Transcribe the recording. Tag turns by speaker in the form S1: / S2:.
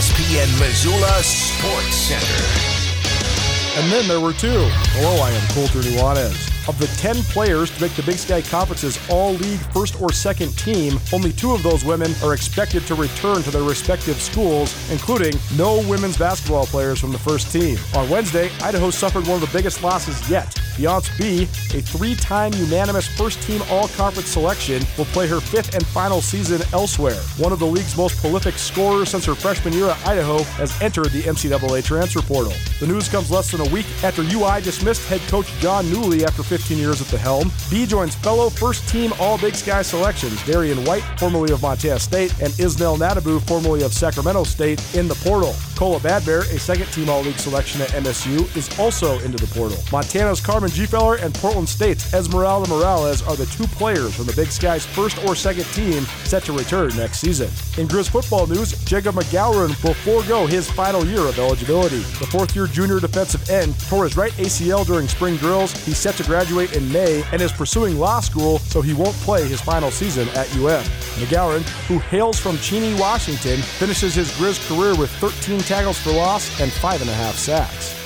S1: ESPN Missoula Sports Center.
S2: And then there were two. Hello, I am Colter Nuanez. Of the 10 players to make the Big Sky Conference's all league first or second team, only two of those women are expected to return to their respective schools, including no women's basketball players from the first team. On Wednesday, Idaho suffered one of the biggest losses yet. Beyonce Bea, a three time unanimous first team all conference selection, will play her fifth and final season elsewhere. One of the league's most prolific scorers since her freshman year at Idaho has entered the NCAA transfer portal. The news comes less than a week after UI dismissed head coach Jon Newlee after 15 years at the helm. Bea joins fellow first team All Big Sky selections Darian White, formerly of Montana State, and Isnelle Natabou, formerly of Sacramento State, in the portal. Kola Bad Bear, a second team All League selection at MSU, is also into the portal. Montana's Carmen Gfeller and Portland State's Esmeralda Morales are the two players from the Big Sky's first or second team set to return next season. In Grizz football news, Jacob McGowran will forego his final year of eligibility. The fourth year junior defensive end tore his right ACL during spring drills. He's set to graduate in May and is pursuing law school, so he won't play his final season at UM. McGowran, who hails from Cheney, Washington, finishes his Grizz career with 13 tackles for loss and five and a half sacks.